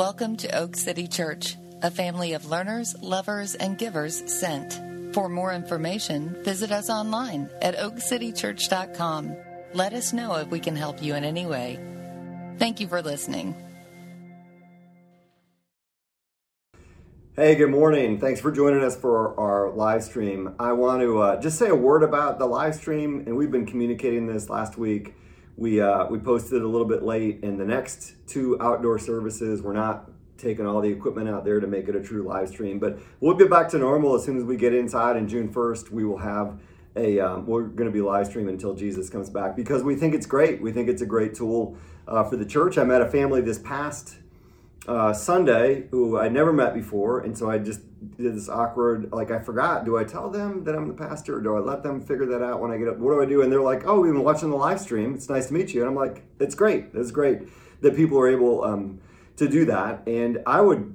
Welcome to Oak City Church, a family of learners, lovers, and givers sent. For more information, visit us online at oakcitychurch.com. Let us know if we can help you in any way. Thank you for listening. Hey, good morning. Thanks for joining us for our live stream. I want to uh, just say a word about the live stream, and we've been communicating this last week. We uh, we posted a little bit late, and the next two outdoor services we're not taking all the equipment out there to make it a true live stream, but we'll be back to normal as soon as we get inside. And June first, we will have a um, we're going to be live streaming until Jesus comes back because we think it's great. We think it's a great tool uh, for the church. I met a family this past uh, Sunday who I never met before, and so I just did this awkward like I forgot. Do I tell them that I'm the pastor, or do I let them figure that out when I get up? What do I do? And they're like, "Oh, we've been watching the live stream. It's nice to meet you." And I'm like, "It's great. It's great that people are able um, to do that." And I would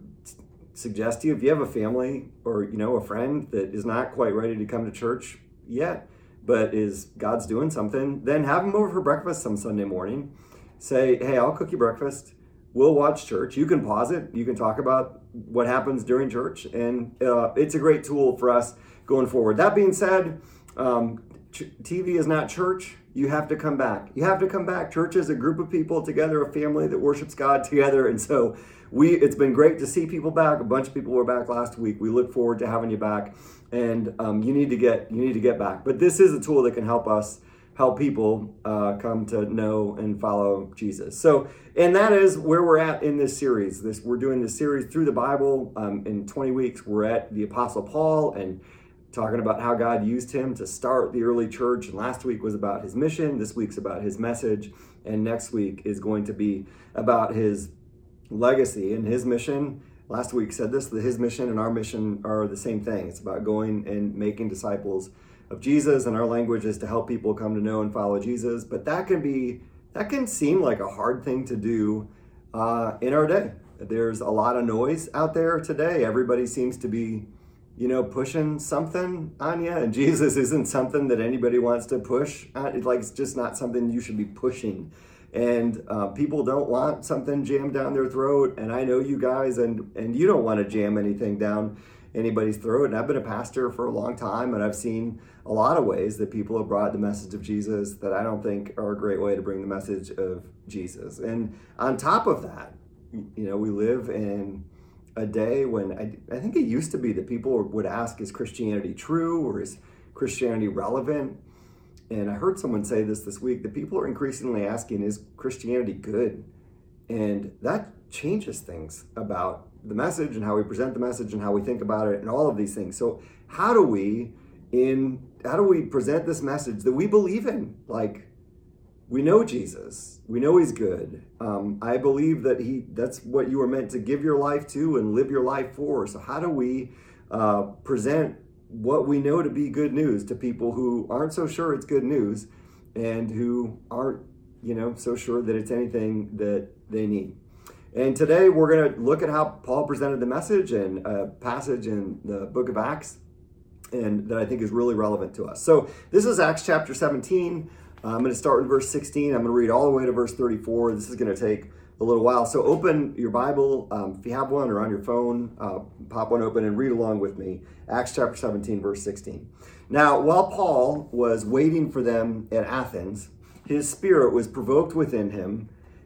suggest to you if you have a family or you know a friend that is not quite ready to come to church yet, but is God's doing something, then have them over for breakfast some Sunday morning. Say, "Hey, I'll cook you breakfast." We'll watch church. You can pause it. You can talk about what happens during church, and uh, it's a great tool for us going forward. That being said, um, ch- TV is not church. You have to come back. You have to come back. Church is a group of people together, a family that worships God together, and so we. It's been great to see people back. A bunch of people were back last week. We look forward to having you back, and um, you need to get you need to get back. But this is a tool that can help us help people uh, come to know and follow Jesus. So, and that is where we're at in this series. This we're doing this series through the Bible. Um, in 20 weeks, we're at the Apostle Paul and talking about how God used him to start the early church. And last week was about his mission. This week's about his message, and next week is going to be about his legacy and his mission. Last week said this: that his mission and our mission are the same thing. It's about going and making disciples of Jesus, and our language is to help people come to know and follow Jesus. But that can be that can seem like a hard thing to do uh, in our day. There's a lot of noise out there today. Everybody seems to be, you know, pushing something on you, and Jesus isn't something that anybody wants to push. Like it's just not something you should be pushing. And uh, people don't want something jammed down their throat. And I know you guys, and and you don't want to jam anything down anybody's throat. And I've been a pastor for a long time, and I've seen a lot of ways that people have brought the message of Jesus that I don't think are a great way to bring the message of Jesus. And on top of that, you know, we live in a day when I, I think it used to be that people would ask, is Christianity true or is Christianity relevant? And I heard someone say this this week that people are increasingly asking, is Christianity good? And that changes things about the message and how we present the message and how we think about it and all of these things. So, how do we in how do we present this message that we believe in? Like we know Jesus, we know He's good. Um, I believe that He that's what you were meant to give your life to and live your life for. So how do we uh, present what we know to be good news to people who aren't so sure it's good news and who aren't you know so sure that it's anything that they need? And today we're going to look at how Paul presented the message and a passage in the book of Acts and that I think is really relevant to us. So this is Acts chapter 17. Uh, I'm going to start in verse 16. I'm going to read all the way to verse 34. This is going to take a little while. So open your Bible, um, if you have one, or on your phone, uh, pop one open and read along with me. Acts chapter 17, verse 16. Now, while Paul was waiting for them at Athens, his spirit was provoked within him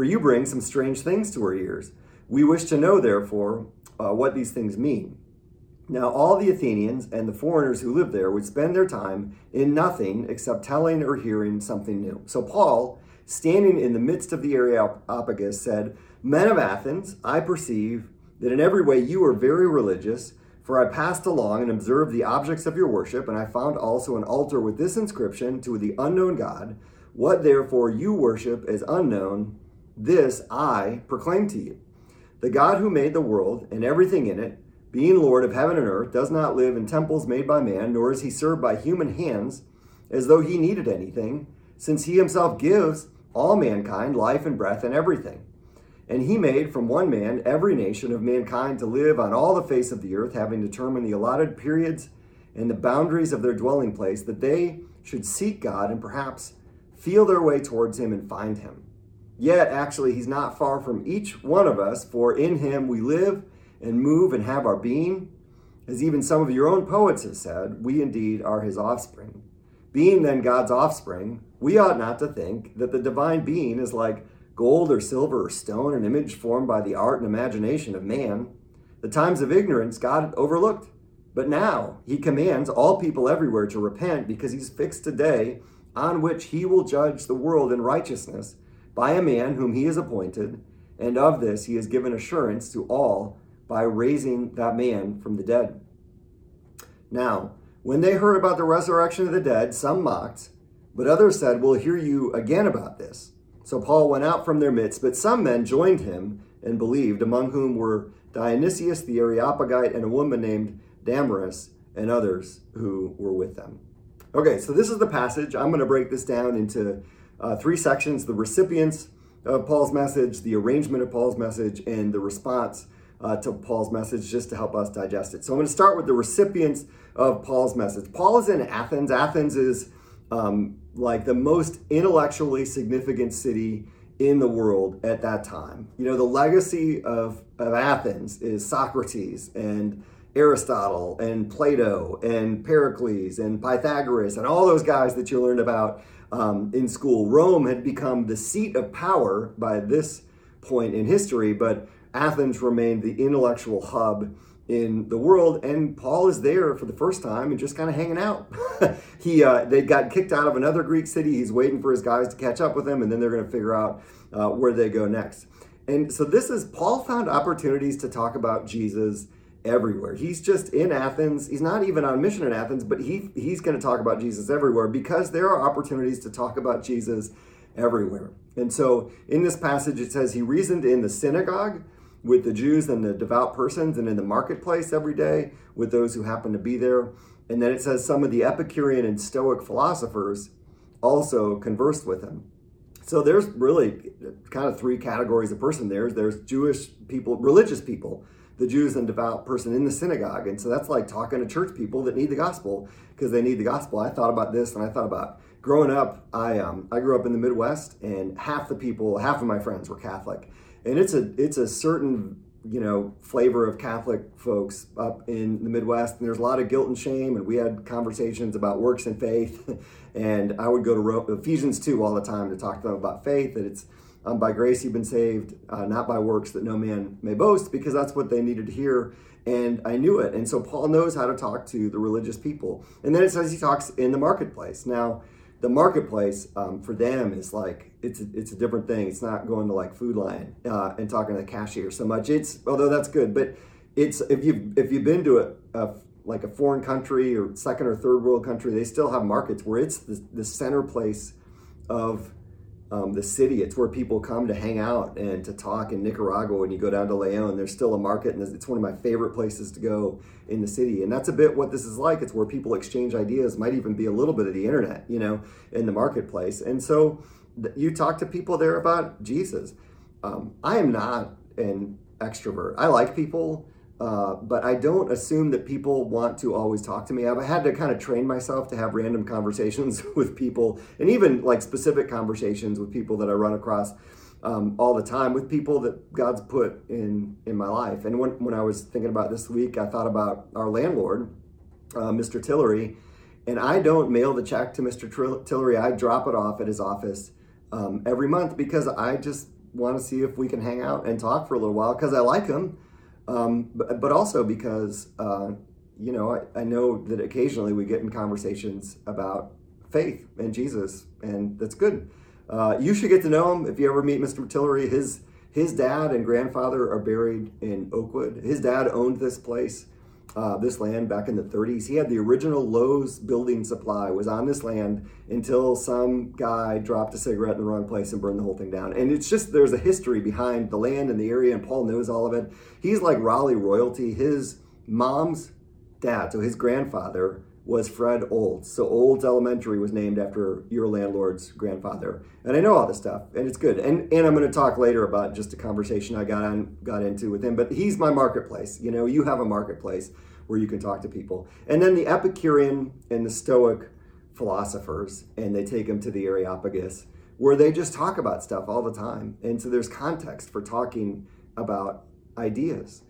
for you bring some strange things to our ears. We wish to know, therefore, uh, what these things mean. Now, all the Athenians and the foreigners who lived there would spend their time in nothing except telling or hearing something new. So, Paul, standing in the midst of the Areopagus, said, Men of Athens, I perceive that in every way you are very religious. For I passed along and observed the objects of your worship, and I found also an altar with this inscription to the unknown God. What therefore you worship is unknown, this I proclaim to you. The God who made the world and everything in it being Lord of heaven and earth, does not live in temples made by man, nor is he served by human hands as though he needed anything, since he himself gives all mankind life and breath and everything. And he made from one man every nation of mankind to live on all the face of the earth, having determined the allotted periods and the boundaries of their dwelling place, that they should seek God and perhaps feel their way towards him and find him. Yet, actually, he's not far from each one of us, for in him we live and move and have our being. As even some of your own poets have said, we indeed are his offspring. Being then God's offspring, we ought not to think that the divine being is like gold or silver or stone, an image formed by the art and imagination of man. The times of ignorance God overlooked. But now he commands all people everywhere to repent because he's fixed a day on which he will judge the world in righteousness by a man whom he has appointed. And of this he has given assurance to all by raising that man from the dead. Now, when they heard about the resurrection of the dead, some mocked, but others said, We'll hear you again about this. So Paul went out from their midst, but some men joined him and believed, among whom were Dionysius the Areopagite and a woman named Damaris and others who were with them. Okay, so this is the passage. I'm going to break this down into uh, three sections the recipients of Paul's message, the arrangement of Paul's message, and the response uh, to Paul's message just to help us digest it. So I'm going to start with the recipients of Paul's message. Paul is in Athens. Athens is um, like the most intellectually significant city in the world at that time. You know, the legacy of, of Athens is Socrates and Aristotle and Plato and Pericles and Pythagoras and all those guys that you learned about um, in school. Rome had become the seat of power by this point in history, but Athens remained the intellectual hub in the world, and Paul is there for the first time and just kind of hanging out. he uh, they got kicked out of another Greek city. He's waiting for his guys to catch up with him, and then they're going to figure out uh, where they go next. And so this is Paul found opportunities to talk about Jesus everywhere. He's just in Athens. He's not even on mission in Athens, but he he's going to talk about Jesus everywhere because there are opportunities to talk about Jesus everywhere. And so in this passage it says he reasoned in the synagogue with the Jews and the devout persons and in the marketplace every day with those who happen to be there. And then it says some of the Epicurean and Stoic philosophers also conversed with him. So there's really kind of three categories of person there. There's Jewish people, religious people, the Jews and devout person in the synagogue. And so that's like talking to church people that need the gospel because they need the gospel. I thought about this and I thought about growing up. I um, I grew up in the Midwest and half the people, half of my friends were Catholic and it's a it's a certain you know flavor of Catholic folks up in the Midwest, and there's a lot of guilt and shame. And we had conversations about works and faith, and I would go to Ephesians two all the time to talk to them about faith. That it's um, by grace you've been saved, uh, not by works that no man may boast, because that's what they needed to hear. And I knew it. And so Paul knows how to talk to the religious people. And then it says he talks in the marketplace. Now, the marketplace um, for them is like it's a, it's a different thing. It's not going to like Food Lion uh, and talking to the cashier so much. It's although that's good, but it's if you if you've been to a, a, like a foreign country or second or third world country, they still have markets where it's the, the center place of um, the city. It's where people come to hang out and to talk in Nicaragua. When you go down to Leon, there's still a market, and it's one of my favorite places to go in the city. And that's a bit what this is like. It's where people exchange ideas. Might even be a little bit of the internet, you know, in the marketplace. And so you talk to people there about Jesus. Um, I am not an extrovert. I like people. Uh, but I don't assume that people want to always talk to me. I've had to kind of train myself to have random conversations with people, and even like specific conversations with people that I run across um, all the time with people that God's put in in my life. And when when I was thinking about this week, I thought about our landlord, uh, Mr. Tillery, and I don't mail the check to Mr. Tillery. I drop it off at his office um, every month because I just want to see if we can hang out and talk for a little while because I like him um, but, but also because, uh, you know, I, I know that occasionally we get in conversations about faith and Jesus, and that's good. Uh, you should get to know him if you ever meet Mr. Tillery. His his dad and grandfather are buried in Oakwood. His dad owned this place uh, this land back in the 30s. He had the original Lowe's building supply was on this land until some guy dropped a cigarette in the wrong place and burned the whole thing down. And it's just there's a history behind the land and the area, and Paul knows all of it. He's like Raleigh royalty. His mom's dad, so his grandfather, was Fred Olds. So Olds Elementary was named after your landlord's grandfather. And I know all this stuff, and it's good. And and I'm going to talk later about just a conversation I got on got into with him. But he's my marketplace. You know, you have a marketplace where you can talk to people. And then the Epicurean and the Stoic philosophers, and they take them to the Areopagus, where they just talk about stuff all the time. And so there's context for talking about ideas.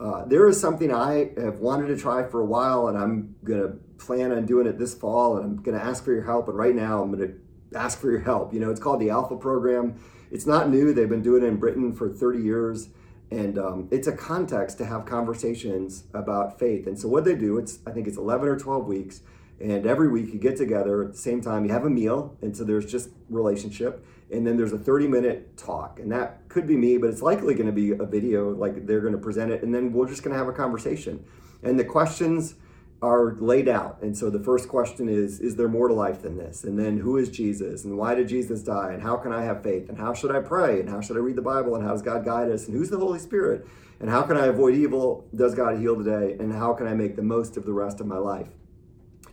Uh, there is something I have wanted to try for a while, and I'm going to plan on doing it this fall, and I'm going to ask for your help. And right now, I'm going to ask for your help. You know, it's called the Alpha Program. It's not new, they've been doing it in Britain for 30 years. And um, it's a context to have conversations about faith. And so what they do, it's I think it's 11 or 12 weeks, and every week you get together at the same time. You have a meal, and so there's just relationship, and then there's a 30 minute talk, and that could be me, but it's likely going to be a video, like they're going to present it, and then we're just going to have a conversation. And the questions are laid out. And so the first question is Is there more to life than this? And then who is Jesus? And why did Jesus die? And how can I have faith? And how should I pray? And how should I read the Bible? And how does God guide us? And who's the Holy Spirit? And how can I avoid evil? Does God heal today? And how can I make the most of the rest of my life?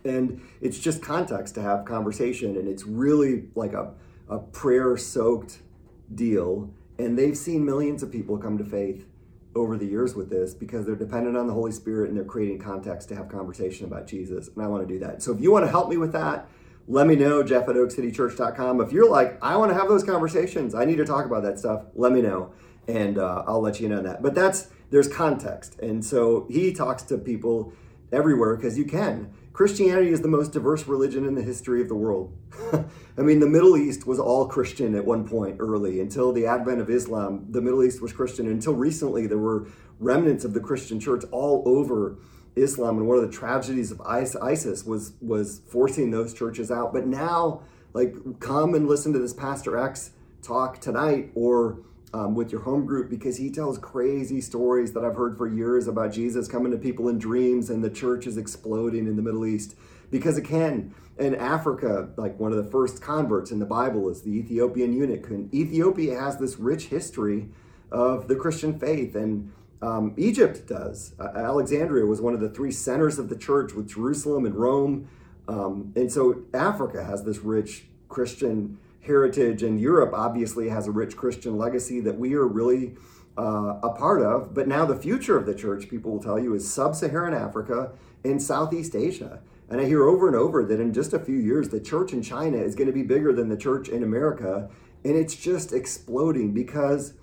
And it's just context to have conversation. And it's really like a, a prayer soaked deal. And they've seen millions of people come to faith over the years with this because they're dependent on the Holy Spirit and they're creating context to have conversation about Jesus. And I want to do that. So if you want to help me with that, let me know, Jeff at oakcitychurch.com. If you're like, I want to have those conversations, I need to talk about that stuff, let me know. And uh, I'll let you know that. But that's, there's context. And so he talks to people everywhere because you can. Christianity is the most diverse religion in the history of the world. I mean, the Middle East was all Christian at one point early. Until the advent of Islam, the Middle East was Christian. Until recently, there were remnants of the Christian church all over Islam. And one of the tragedies of ISIS was, was forcing those churches out. But now, like, come and listen to this Pastor X talk tonight or um, with your home group because he tells crazy stories that I've heard for years about Jesus coming to people in dreams and the church is exploding in the Middle East because it can. In Africa, like one of the first converts in the Bible is the Ethiopian eunuch. And Ethiopia has this rich history of the Christian faith, and um, Egypt does. Uh, Alexandria was one of the three centers of the church with Jerusalem and Rome. Um, and so Africa has this rich Christian heritage, and Europe obviously has a rich Christian legacy that we are really uh, a part of. But now the future of the church, people will tell you, is sub Saharan Africa and Southeast Asia. And I hear over and over that in just a few years, the church in China is going to be bigger than the church in America. And it's just exploding because,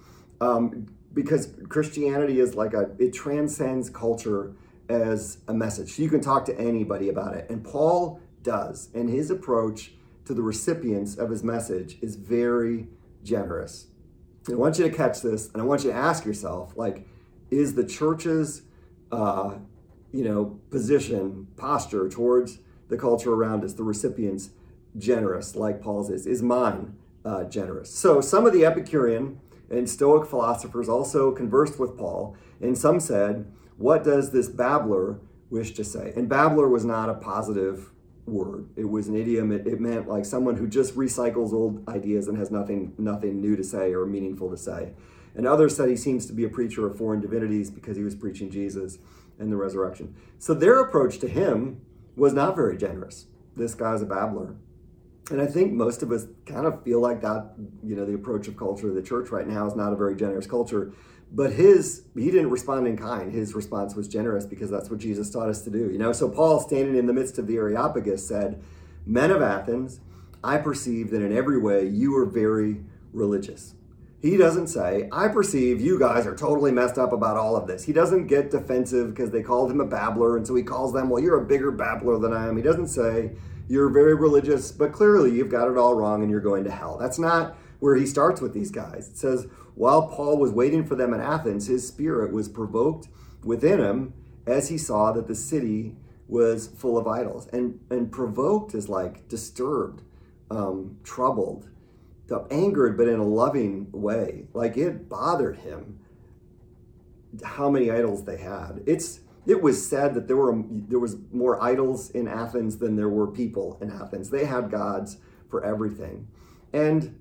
um, because Christianity is like a, it transcends culture as a message. You can talk to anybody about it. And Paul does. And his approach to the recipients of his message is very generous. I want you to catch this and I want you to ask yourself like, is the church's uh, you know, position, posture towards the culture around us, the recipients, generous, like Paul's is. Is mine uh, generous? So some of the Epicurean and Stoic philosophers also conversed with Paul, and some said, What does this babbler wish to say? And babbler was not a positive word. It was an idiom. It, it, meant like someone who just recycles old ideas and has nothing nothing new to say or meaningful to say. And others said he seems to be a preacher of foreign divinities because he was preaching Jesus and the resurrection. So their approach to him was not very generous. This guy's a babbler. And I think most of us kind of feel like that, you know, the approach of culture of the church right now is not a very generous culture. But his, he didn't respond in kind. His response was generous because that's what Jesus taught us to do. You know, so Paul, standing in the midst of the Areopagus, said, Men of Athens, I perceive that in every way you are very religious. He doesn't say, I perceive you guys are totally messed up about all of this. He doesn't get defensive because they called him a babbler, and so he calls them, Well, you're a bigger babbler than I am. He doesn't say, You're very religious, but clearly you've got it all wrong and you're going to hell. That's not where he starts with these guys. It says, While Paul was waiting for them in Athens, his spirit was provoked within him as he saw that the city was full of idols. And, and provoked is like disturbed, um, troubled angered, but in a loving way. Like it bothered him how many idols they had. It's it was said that there were there was more idols in Athens than there were people in Athens. They had gods for everything. And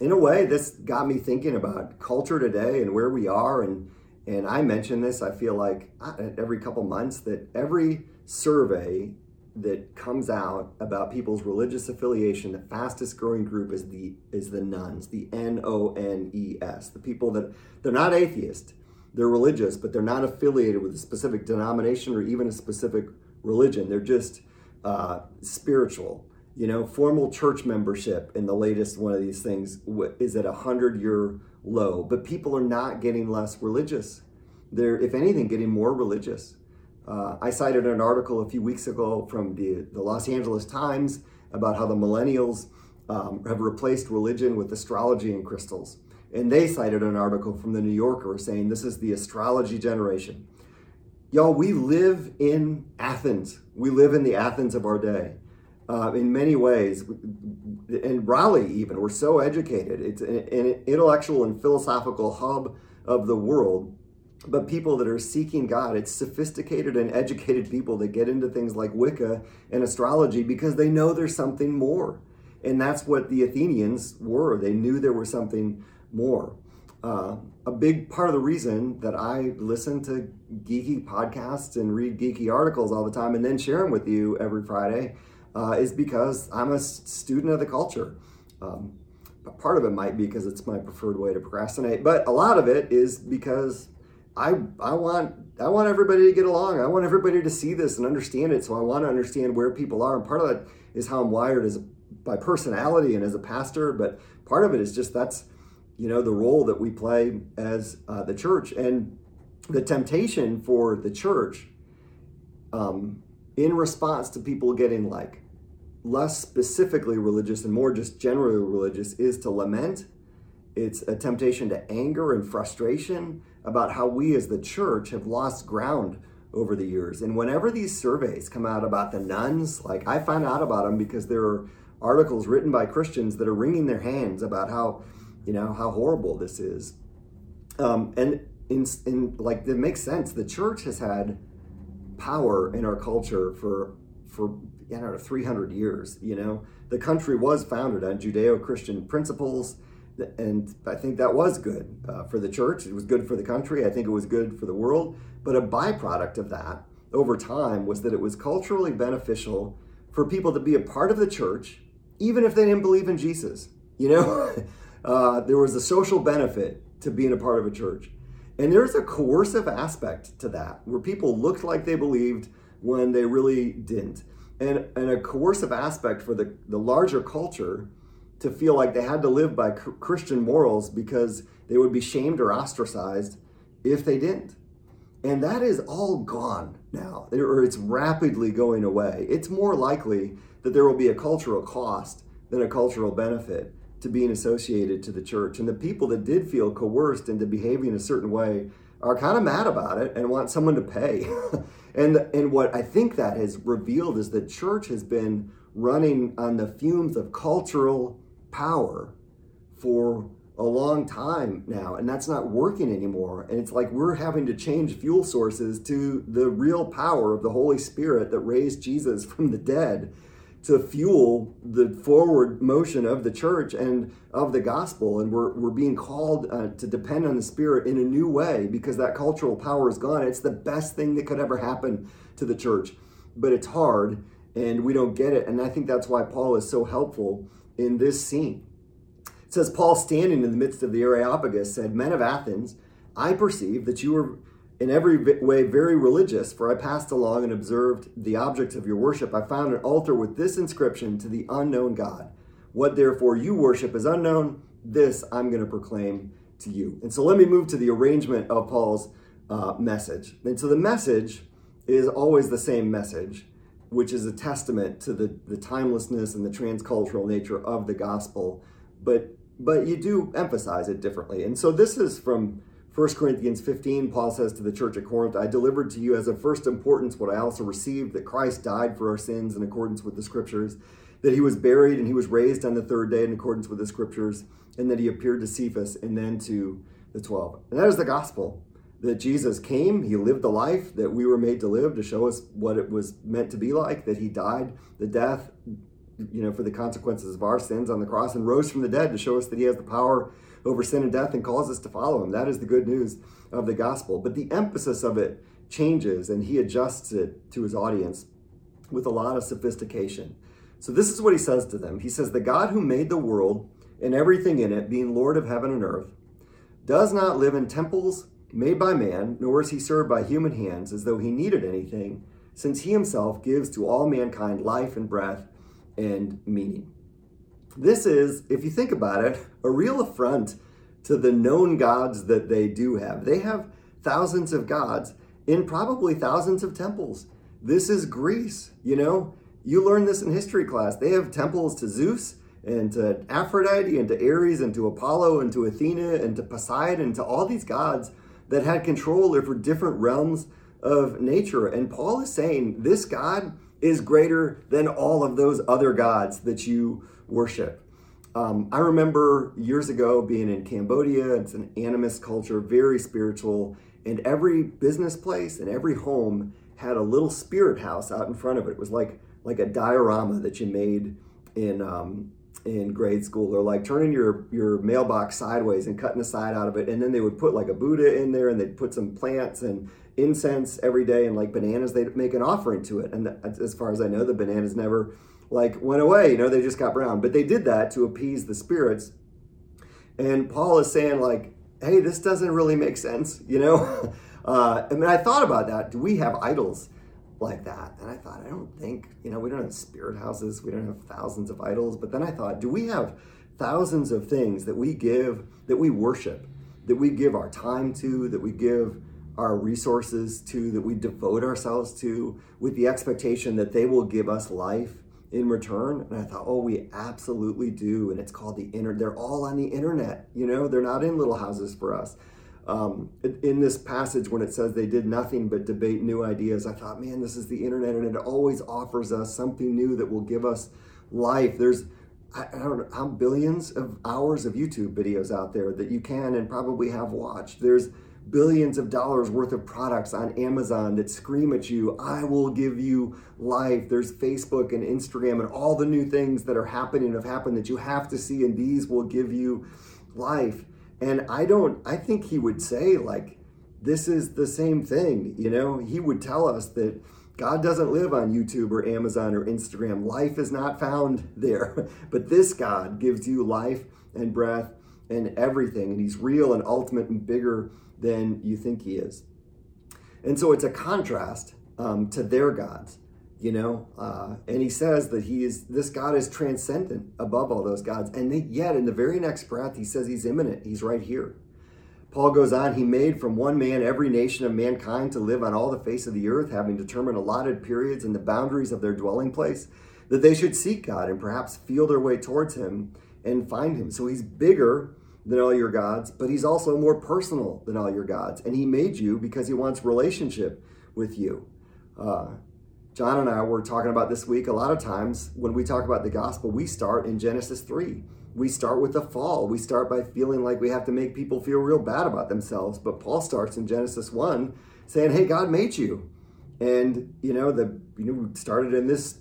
in a way, this got me thinking about culture today and where we are and And I mention this, I feel like uh, every couple months, that every survey that comes out about people's religious affiliation, the fastest growing group is the is the nones, the N O N E S, the people that they're not atheist, they're religious, but they're not affiliated with a specific denomination or even a specific religion. They're just uh, spiritual. You know, formal church membership in the latest one of these things is at a hundred year low, but people are not getting less religious. They're, if anything, getting more religious. Uh, I cited an article a few weeks ago from the, the Los Angeles Times about how the millennials um, have replaced religion with astrology and crystals. And they cited an article from the New Yorker saying this is the astrology generation. Y'all, we live in Athens. We live in the Athens of our day. Uh, in many ways, and Raleigh even, we're so educated. It's an, intellectual and philosophical hub of the world but people that are seeking God. It's sophisticated and educated people that get into things like Wicca and astrology because they know there's something more. And that's what the Athenians were. They knew there was something more. Uh, a big part of the reason that I listen to geeky podcasts and read geeky articles all the time and then share them with you every Friday uh, is because I'm a student of the culture. Um, part of it might be because it's my preferred way to procrastinate, but a lot of it is because I I want I want everybody to get along. I want everybody to see this and understand it. So I want to understand where people are, and part of that is how I'm wired as by personality and as a pastor. But part of it is just that's you know the role that we play as uh, the church and the temptation for the church um, in response to people getting like less specifically religious and more just generally religious is to lament. It's a temptation to anger and frustration about how we as the church have lost ground over the years. And whenever these surveys come out about the nones, like I find out about them because there are articles written by Christians that are wringing their hands about how, you know, how horrible this is. Um, and in, in like it makes sense. The church has had power in our culture for for you know 300 years. You know, the country was founded on Judeo-Christian principles and I think that was good uh, for the church. It was good for the country. I think it was good for the world. But a byproduct of that over time was that it was culturally beneficial for people to be a part of the church, even if they didn't believe in Jesus. You know, uh, there was a social benefit to being a part of a church. And there's a coercive aspect to that where people looked like they believed when they really didn't. And, and a coercive aspect for the, the larger culture to feel like they had to live by Christian morals because they would be shamed or ostracized if they didn't. And that is all gone now, or it's rapidly going away. It's more likely that there will be a cultural cost than a cultural benefit to being associated to the church. And the people that did feel coerced into behaving a certain way are kind of mad about it and want someone to pay. and and what I think that has revealed is that church has been running on the fumes of cultural power for a long time now and that's not working anymore and it's like we're having to change fuel sources to the real power of the holy spirit that raised jesus from the dead to fuel the forward motion of the church and of the gospel. And we're, we're being called uh, to depend on the spirit in a new way because that cultural power is gone. It's the best thing that could ever happen to the church but it's hard and we don't get it. And i think that's why paul is so helpful in this scene. It says, Paul, standing in the midst of the Areopagus, said, Men of Athens, I perceive that you are in every way very religious, for I passed along and observed the objects of your worship. I found an altar with this inscription to the unknown God. What therefore you worship is unknown, this I'm going to proclaim to you. And so let me move to the arrangement of Paul's uh, message. And so the message is always the same message which is a testament to the, the timelessness and the transcultural nature of the gospel. But but you do emphasize it differently. And so this is from 1 Corinthians 15. Paul says to the church at Corinth, I delivered to you as of first importance what I also received that Christ died for our sins in accordance with the scriptures, that he was buried and he was raised on the third day in accordance with the scriptures, and that he appeared to Cephas and then to the 12. And that is the gospel that Jesus came, he lived the life that we were made to live to show us what it was meant to be like, that he died the death, you know, for the consequences of our sins on the cross and rose from the dead to show us that he has the power over sin and death and calls us to follow him. That is the good news of the gospel. But the emphasis of it changes and he adjusts it to his audience with a lot of sophistication. So this is what he says to them. He says, The God who made the world and everything in it, being Lord of heaven and earth, does not live in temples made by man, nor is he served by human hands as though he needed anything, since he himself gives to all mankind life and breath and meaning. This is, if you think about it, a real affront to the known gods that they do have. They have thousands of gods in probably thousands of temples. This is Greece, you know? You learn this in history class. They have temples to Zeus and to Aphrodite and to Ares and to Apollo and to Athena and to Poseidon and to all these gods that had control over different realms of nature. And Paul is saying this God is greater than all of those other gods that you worship. Um, I remember years ago being in Cambodia. It's an animist culture, very spiritual, and every business place and every home had a little spirit house out in front of it. It was like like a diorama that you made in um, in grade school, or like turning your your mailbox sideways and cutting the side out of it, and then they would put like a Buddha in there, and they'd put some plants and incense every day, and like bananas, they'd make an offering to it. And as far as I know, the bananas never like went away. You know, they just got brown. But they did that to appease the spirits. And Paul is saying like, hey, this doesn't really make sense. You know, uh, I mean, I thought about that. Do we have idols? like that. And I thought, I don't think, you know, we don't have spirit houses, we don't have thousands of idols. But then I thought, do we have thousands of things that we give, that we worship, that we give our time to, that we give our resources to, that we devote ourselves to, with the expectation that they will give us life in return? And I thought, oh, we absolutely do. And it's called the internet. They're all on the internet, you know, they're not in little houses for us. Um, in this passage, when it says they did nothing but debate new ideas, I thought, man, this is the internet, and it always offers us something new that will give us life. There's I, don't know how billions of hours of YouTube videos out there that you can and probably have watched. There's billions of dollars worth of products on Amazon that scream at you, I will give you life. There's Facebook and Instagram and all the new things that are happening have happened that you have to see, and these will give you life. And I don't, I think he would say, like, this is the same thing. You know, he would tell us that God doesn't live on YouTube or Amazon or Instagram. Life is not found there. but this God gives you life and breath and everything. And he's real and ultimate and bigger than you think he is. And so it's a contrast um, to their gods you know uh, and he says that he is this god is transcendent above all those gods and yet in the very next breath he says he's immanent he's right here paul goes on he made from one man every nation of mankind to live on all the face of the earth having determined allotted periods and the boundaries of their dwelling place that they should seek god and perhaps feel their way towards him and find him so he's bigger than all your gods but he's also more personal than all your gods and he made you because he wants relationship with you uh, John and I were talking about this week. A lot of times when we talk about the gospel, we start in Genesis 3. We start with the fall. We start by feeling like we have to make people feel real bad about themselves. But Paul starts in Genesis 1 saying, Hey, God made you. And you know, the you know, started in this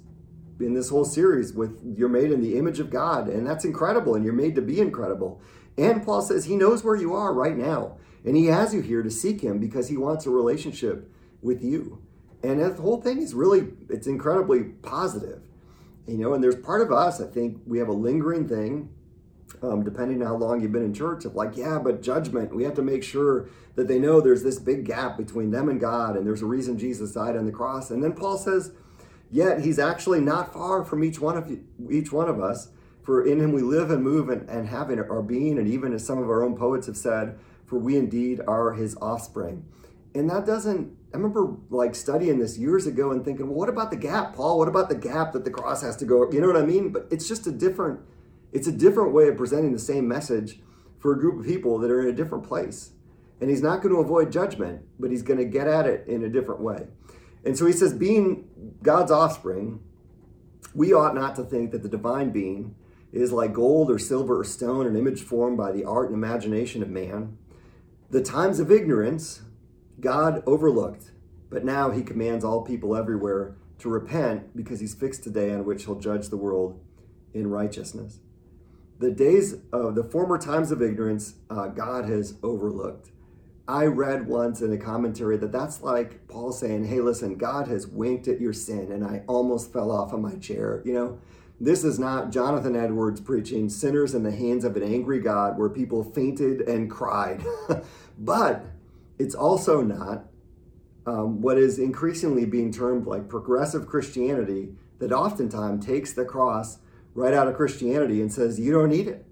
in this whole series with you're made in the image of God, and that's incredible, and you're made to be incredible. And Paul says he knows where you are right now, and he has you here to seek him because he wants a relationship with you and the whole thing is really it's incredibly positive you know and there's part of us i think we have a lingering thing um, depending on how long you've been in church of like yeah but judgment we have to make sure that they know there's this big gap between them and god and there's a reason jesus died on the cross and then paul says yet he's actually not far from each one of you, each one of us for in him we live and move and, and have our being and even as some of our own poets have said for we indeed are his offspring and that doesn't I remember like studying this years ago and thinking, well, what about the gap, Paul? What about the gap that the cross has to go? You know what I mean? But it's just a different, it's a different way of presenting the same message for a group of people that are in a different place. And he's not going to avoid judgment, but he's going to get at it in a different way. And so he says, being God's offspring, we ought not to think that the divine being is like gold or silver or stone, an image formed by the art and imagination of man. The times of ignorance God overlooked, but now he commands all people everywhere to repent because he's fixed a day on which he'll judge the world in righteousness. the days of the former times of ignorance, uh, God has overlooked. I read once in a commentary that that's like Paul saying, Hey, listen, God has winked at your sin, and I almost fell off of my chair. You know, this is not Jonathan Edwards preaching sinners in the hands of an angry God where people fainted and cried. but it's also not um, what is increasingly being termed like progressive Christianity that oftentimes takes the cross right out of Christianity and says, you don't need it.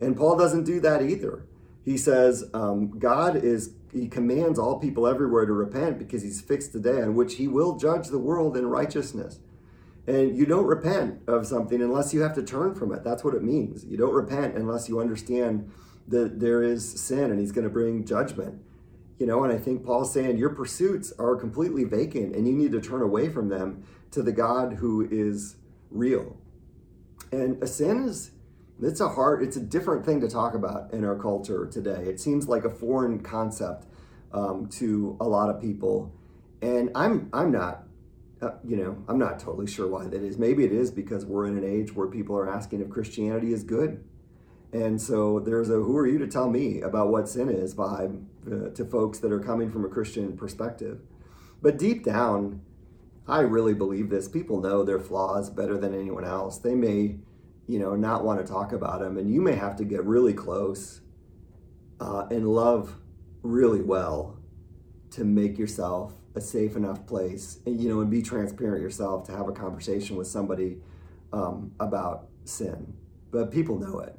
And Paul doesn't do that either. He says, um, God is, he commands all people everywhere to repent because he's fixed the day on which he will judge the world in righteousness. And you don't repent of something unless you have to turn from it. That's what it means. You don't repent unless you understand that there is sin and he's going to bring judgment. You know, and I think Paul's saying your pursuits are completely vacant and you need to turn away from them to the God who is real. And a sin is it's a hard it's a different thing to talk about in our culture today. It seems like a foreign concept um, to a lot of people. And I'm I'm not uh, you know, I'm not totally sure why that is. Maybe it is because we're in an age where people are asking if Christianity is good. And so there's a who are you to tell me about what sin is vibe uh, to folks that are coming from a Christian perspective. But deep down, I really believe this. People know their flaws better than anyone else. They may, you know, not want to talk about them, and you may have to get really close uh, and love really well to make yourself a safe enough place, and, you know, and be transparent yourself to have a conversation with somebody um, about sin. But people know it.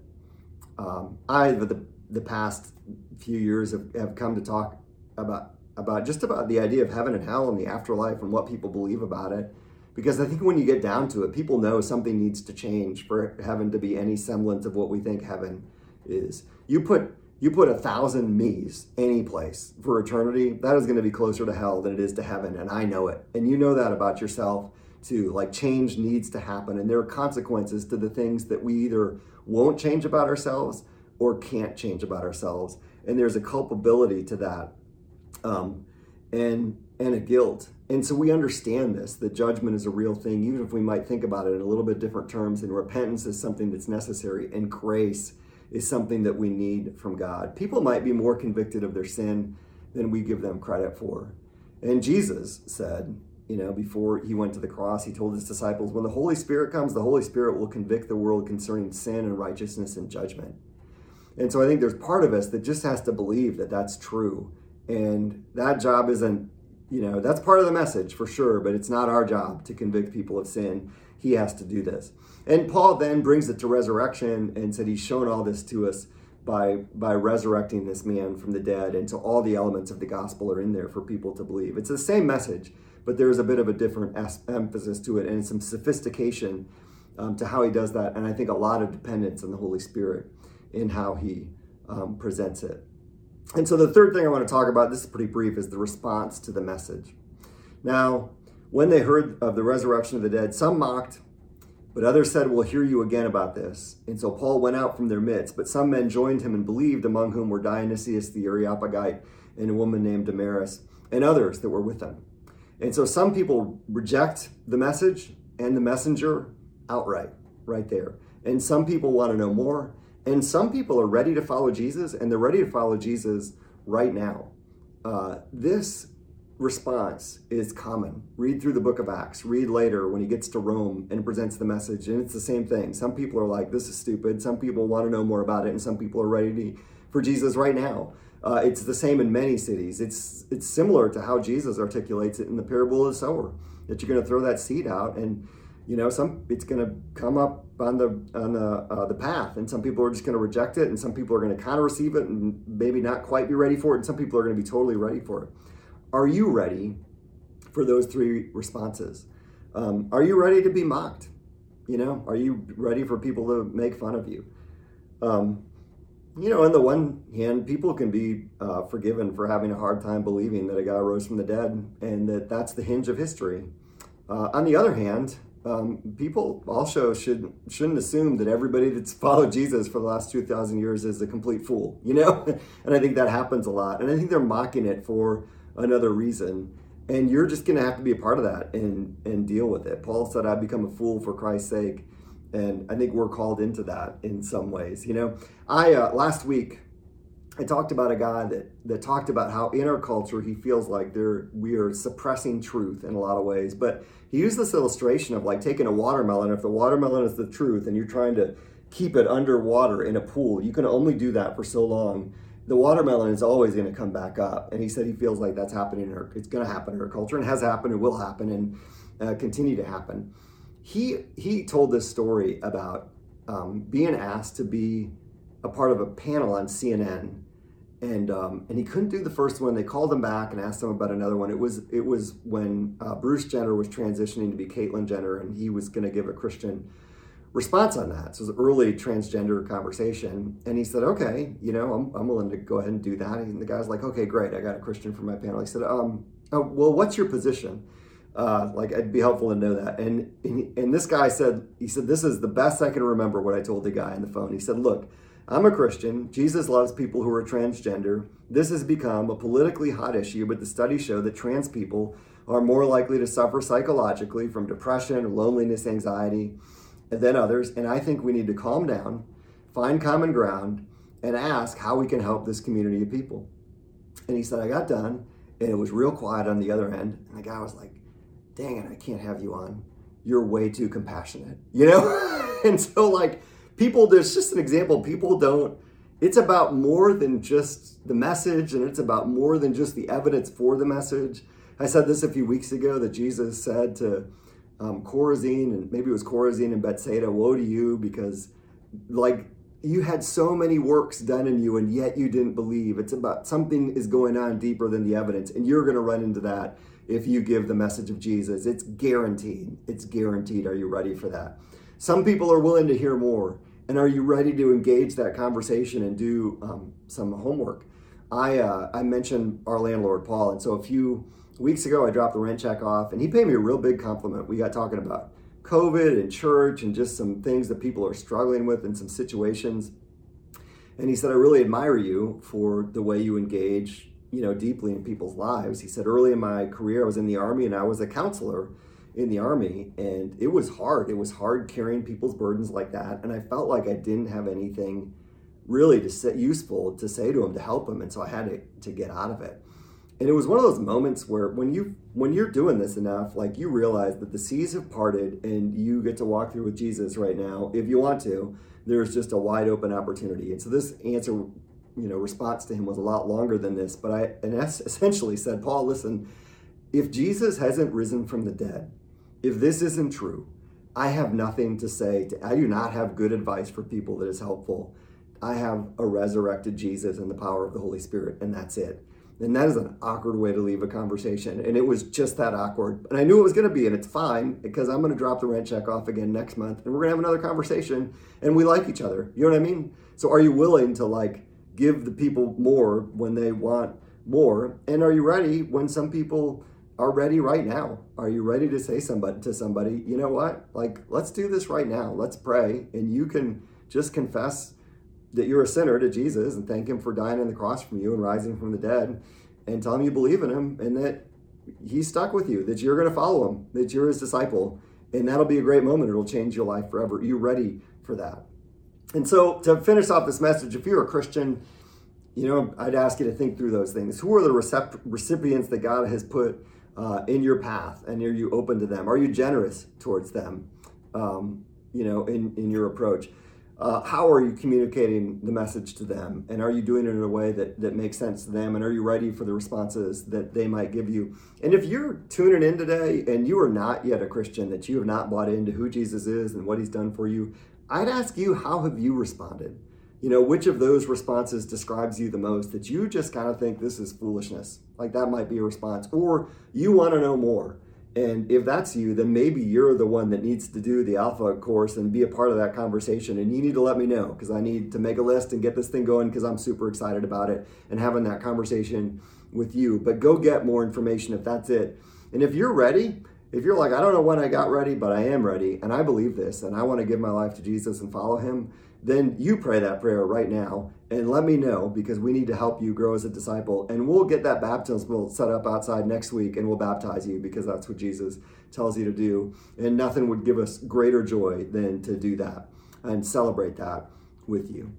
Um, I, the the past few years, have, have come to talk about about just about the idea of heaven and hell and the afterlife and what people believe about it. Because I think when you get down to it, people know something needs to change for heaven to be any semblance of what we think heaven is. You put you put a thousand me's any place for eternity, that is going to be closer to hell than it is to heaven. And I know it. And you know that about yourself too. Like change needs to happen. And there are consequences to the things that we either won't change about ourselves or can't change about ourselves. And there's a culpability to that. Um, and and a guilt. And so we understand this, that judgment is a real thing, even if we might think about it in a little bit different terms. And repentance is something that's necessary, and grace is something that we need from God. People might be more convicted of their sin than we give them credit for. And Jesus said, you know, before he went to the cross, he told his disciples, when the Holy Spirit comes, the Holy Spirit will convict the world concerning sin and righteousness and judgment. And so I think there's part of us that just has to believe that that's true. And that job isn't, you know, that's part of the message for sure, but it's not our job to convict people of sin. He has to do this. And Paul then brings it to resurrection and said he's shown all this to us by by resurrecting this man from the dead. And so all the elements of the gospel are in there for people to believe. It's the same message, but there's a bit of a different as- emphasis to it and some sophistication um, to how he does that. And I think a lot of dependence on the Holy Spirit in how he um, presents it. And so the third thing I want to talk about, this is pretty brief, is the response to the message. Now, when they heard of the resurrection of the dead, some mocked, but others said, We'll hear you again about this. And so Paul went out from their midst, but some men joined him and believed, among whom were Dionysius the Areopagite and a woman named Damaris, and others that were with them. And so some people reject the message and the messenger outright, right there. And some people want to know more. And some people are ready to follow Jesus, and they're ready to follow Jesus right now. Uh, this response is common. Read through the book of Acts, read later when he gets to Rome and presents the message, and it's the same thing. Some people are like, this is stupid. Some people want to know more about it, and some people are ready to, for Jesus right now. Uh, it's the same in many cities. It's it's similar to how Jesus articulates it in the parable of the sower, that you're going to throw that seed out and you know some it's going to come up on the on the uh, the path and some people are just going to reject it and some people are going to kind of receive it and maybe not quite be ready for it and some people are going to be totally ready for it. Are you ready for those three responses? Um, are you ready to be mocked? You know are you ready for people to make fun of you? Um, you know on the one hand people can be uh, forgiven for having a hard time believing that a guy rose from the dead and that that's the hinge of history. Uh, on the other hand um, people also should shouldn't assume that everybody that's followed Jesus for the last two thousand years is a complete fool, you know. and I think that happens a lot, and I think they're mocking it for another reason. And you're just going to have to be a part of that and and deal with it. Paul said, "I become a fool for Christ's sake." and I think we're called into that in some ways. You know, I uh, last week I talked about a guy that that talked about how in our culture he feels like there we are suppressing truth in a lot of ways. But he used this illustration of like taking a watermelon. If the watermelon is the truth, and you're trying to keep it underwater in a pool, you can only do that for so long. The watermelon is always going to come back up, and he said he feels like that's happening in our. It's going to happen in our culture, and has happened, and will happen, and uh, continue to happen. He he told this story about um, being asked to be a part of a panel on CNN, and um, and he couldn't do the first one. They called him back and asked him about another one. It was it was when uh, Bruce Jenner was transitioning to be Caitlyn Jenner, and he was going to give a Christian response on that. So it was early transgender conversation, and he said, "Okay, you know, I'm, I'm willing to go ahead and do that." And the guy's like, "Okay, great, I got a Christian for my panel." He said, "Um, oh, well, what's your position?" Uh, like it'd be helpful to know that. And, and and this guy said, he said, "This is the best I can remember." What I told the guy on the phone. He said, "Look." I'm a Christian. Jesus loves people who are transgender. This has become a politically hot issue, but the studies show that trans people are more likely to suffer psychologically from depression, loneliness, anxiety than others. And I think we need to calm down, find common ground, and ask how we can help this community of people. And he said, I got done, and it was real quiet on the other end. And the guy was like, Dang it, I can't have you on. You're way too compassionate, you know? and so, like, people, there's just an example. People don't, it's about more than just the message and it's about more than just the evidence for the message. I said this a few weeks ago that Jesus said to um, Chorazin, and maybe it was Chorazin and Bethsaida, woe to you because like you had so many works done in you and yet you didn't believe. It's about something is going on deeper than the evidence and you're going to run into that if you give the message of Jesus. It's guaranteed. It's guaranteed. Are you ready for that? Some people are willing to hear more. And are you ready to engage that conversation and do um, some homework? I, uh, I mentioned our landlord, Paul. And so a few weeks ago, I dropped the rent check off, and he paid me a real big compliment. We got talking about COVID and church and just some things that people are struggling with in some situations. And he said, I really admire you for the way you engage, you know, deeply in people's lives. He said, early in my career, I was in the Army and I was a counselor in the army and it was hard. It was hard carrying people's burdens like that and i felt like i didn't have anything really to say useful to say to him to help him and so i had to, to get out of it. And it was one of those moments where when you when you're doing this enough like you realize that the seas have parted and you get to walk through with jesus right now if you want to. There's just a wide open opportunity. And so this answer you know response to him was a lot longer than this but i and essentially said paul listen if jesus hasn't risen from the dead if this isn't true, I have nothing to say. To, I do not have good advice for people that is helpful. I have a resurrected Jesus and the power of the Holy Spirit, and that's it. And that is an awkward way to leave a conversation. And it was just that awkward. And I knew it was going to be, and it's fine because I'm going to drop the rent check off again next month and we're going to have another conversation and we like each other. You know what I mean? So are you willing to like give the people more when they want more? And are you ready when some people are ready right now. Are you ready to say somebody to somebody, you know what? Like, let's do this right now. Let's pray. And you can just confess that you're a sinner to Jesus and thank him for dying on the cross for you and rising from the dead and tell him you believe in him and that he's stuck with you, that you're going to follow him, that you're his disciple. And that'll be a great moment. It'll change your life forever. Are you ready for that? And so to finish off this message, if you're a Christian, you know, I'd ask you to think through those things. Who are the recipients that God has put uh, in your path and are you open to them? Are you generous towards them um, you know in, in your approach? Uh, how are you communicating the message to them? And are you doing it in a way that, that makes sense to them? And are you ready for the responses that they might give you? And if you're tuning in today and you are not yet a christian that you have not bought into who jesus is and what he's done for you i'd ask you how have you responded you know, which of those responses describes you the most that you just kind of think this is foolishness? Like that might be a response. Or you want to know more. And if that's you, then maybe you're the one that needs to do the alpha course and be a part of that conversation. And you need to let me know because I need to make a list and get this thing going because I'm super excited about it and having that conversation with you. But go get more information if that's it. And if you're ready, if you're like, I don't know when I got ready, but I am ready and I believe this and I want to give my life to Jesus and follow him, then you pray that prayer right now and let me know because we need to help you grow as a disciple. And we'll get that baptismal set up outside next week and we'll baptize you because that's what Jesus tells you to do. And nothing would give us greater joy than to do that and celebrate that with you.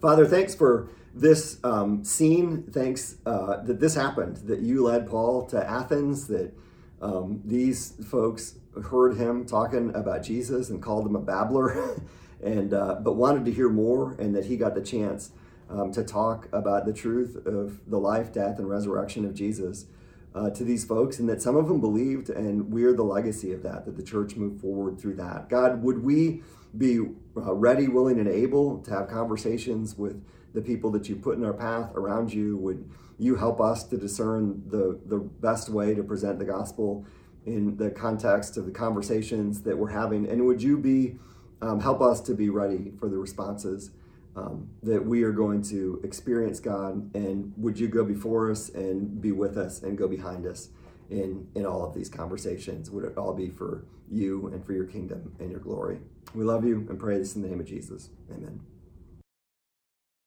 Father, thanks for this um, scene. Thanks uh, that this happened, that you led Paul to Athens, that um, these folks heard him talking about Jesus and called him a babbler. and uh, but wanted to hear more, and that he got the chance um, to talk about the truth of the life, death, and resurrection of Jesus uh, to these folks, and that some of them believed, and we're the legacy of that. That the church moved forward through that. God, would we be uh, ready, willing, and able to have conversations with the people that you put in our path around you? Would you help us to discern the the best way to present the gospel in the context of the conversations that we're having? And would you be um, help us to be ready for the responses um, that we are going to experience God. And would you go before us and be with us and go behind us in, in all of these conversations? Would it all be for you and for your kingdom and your glory? We love you and pray this in the name of Jesus. Amen.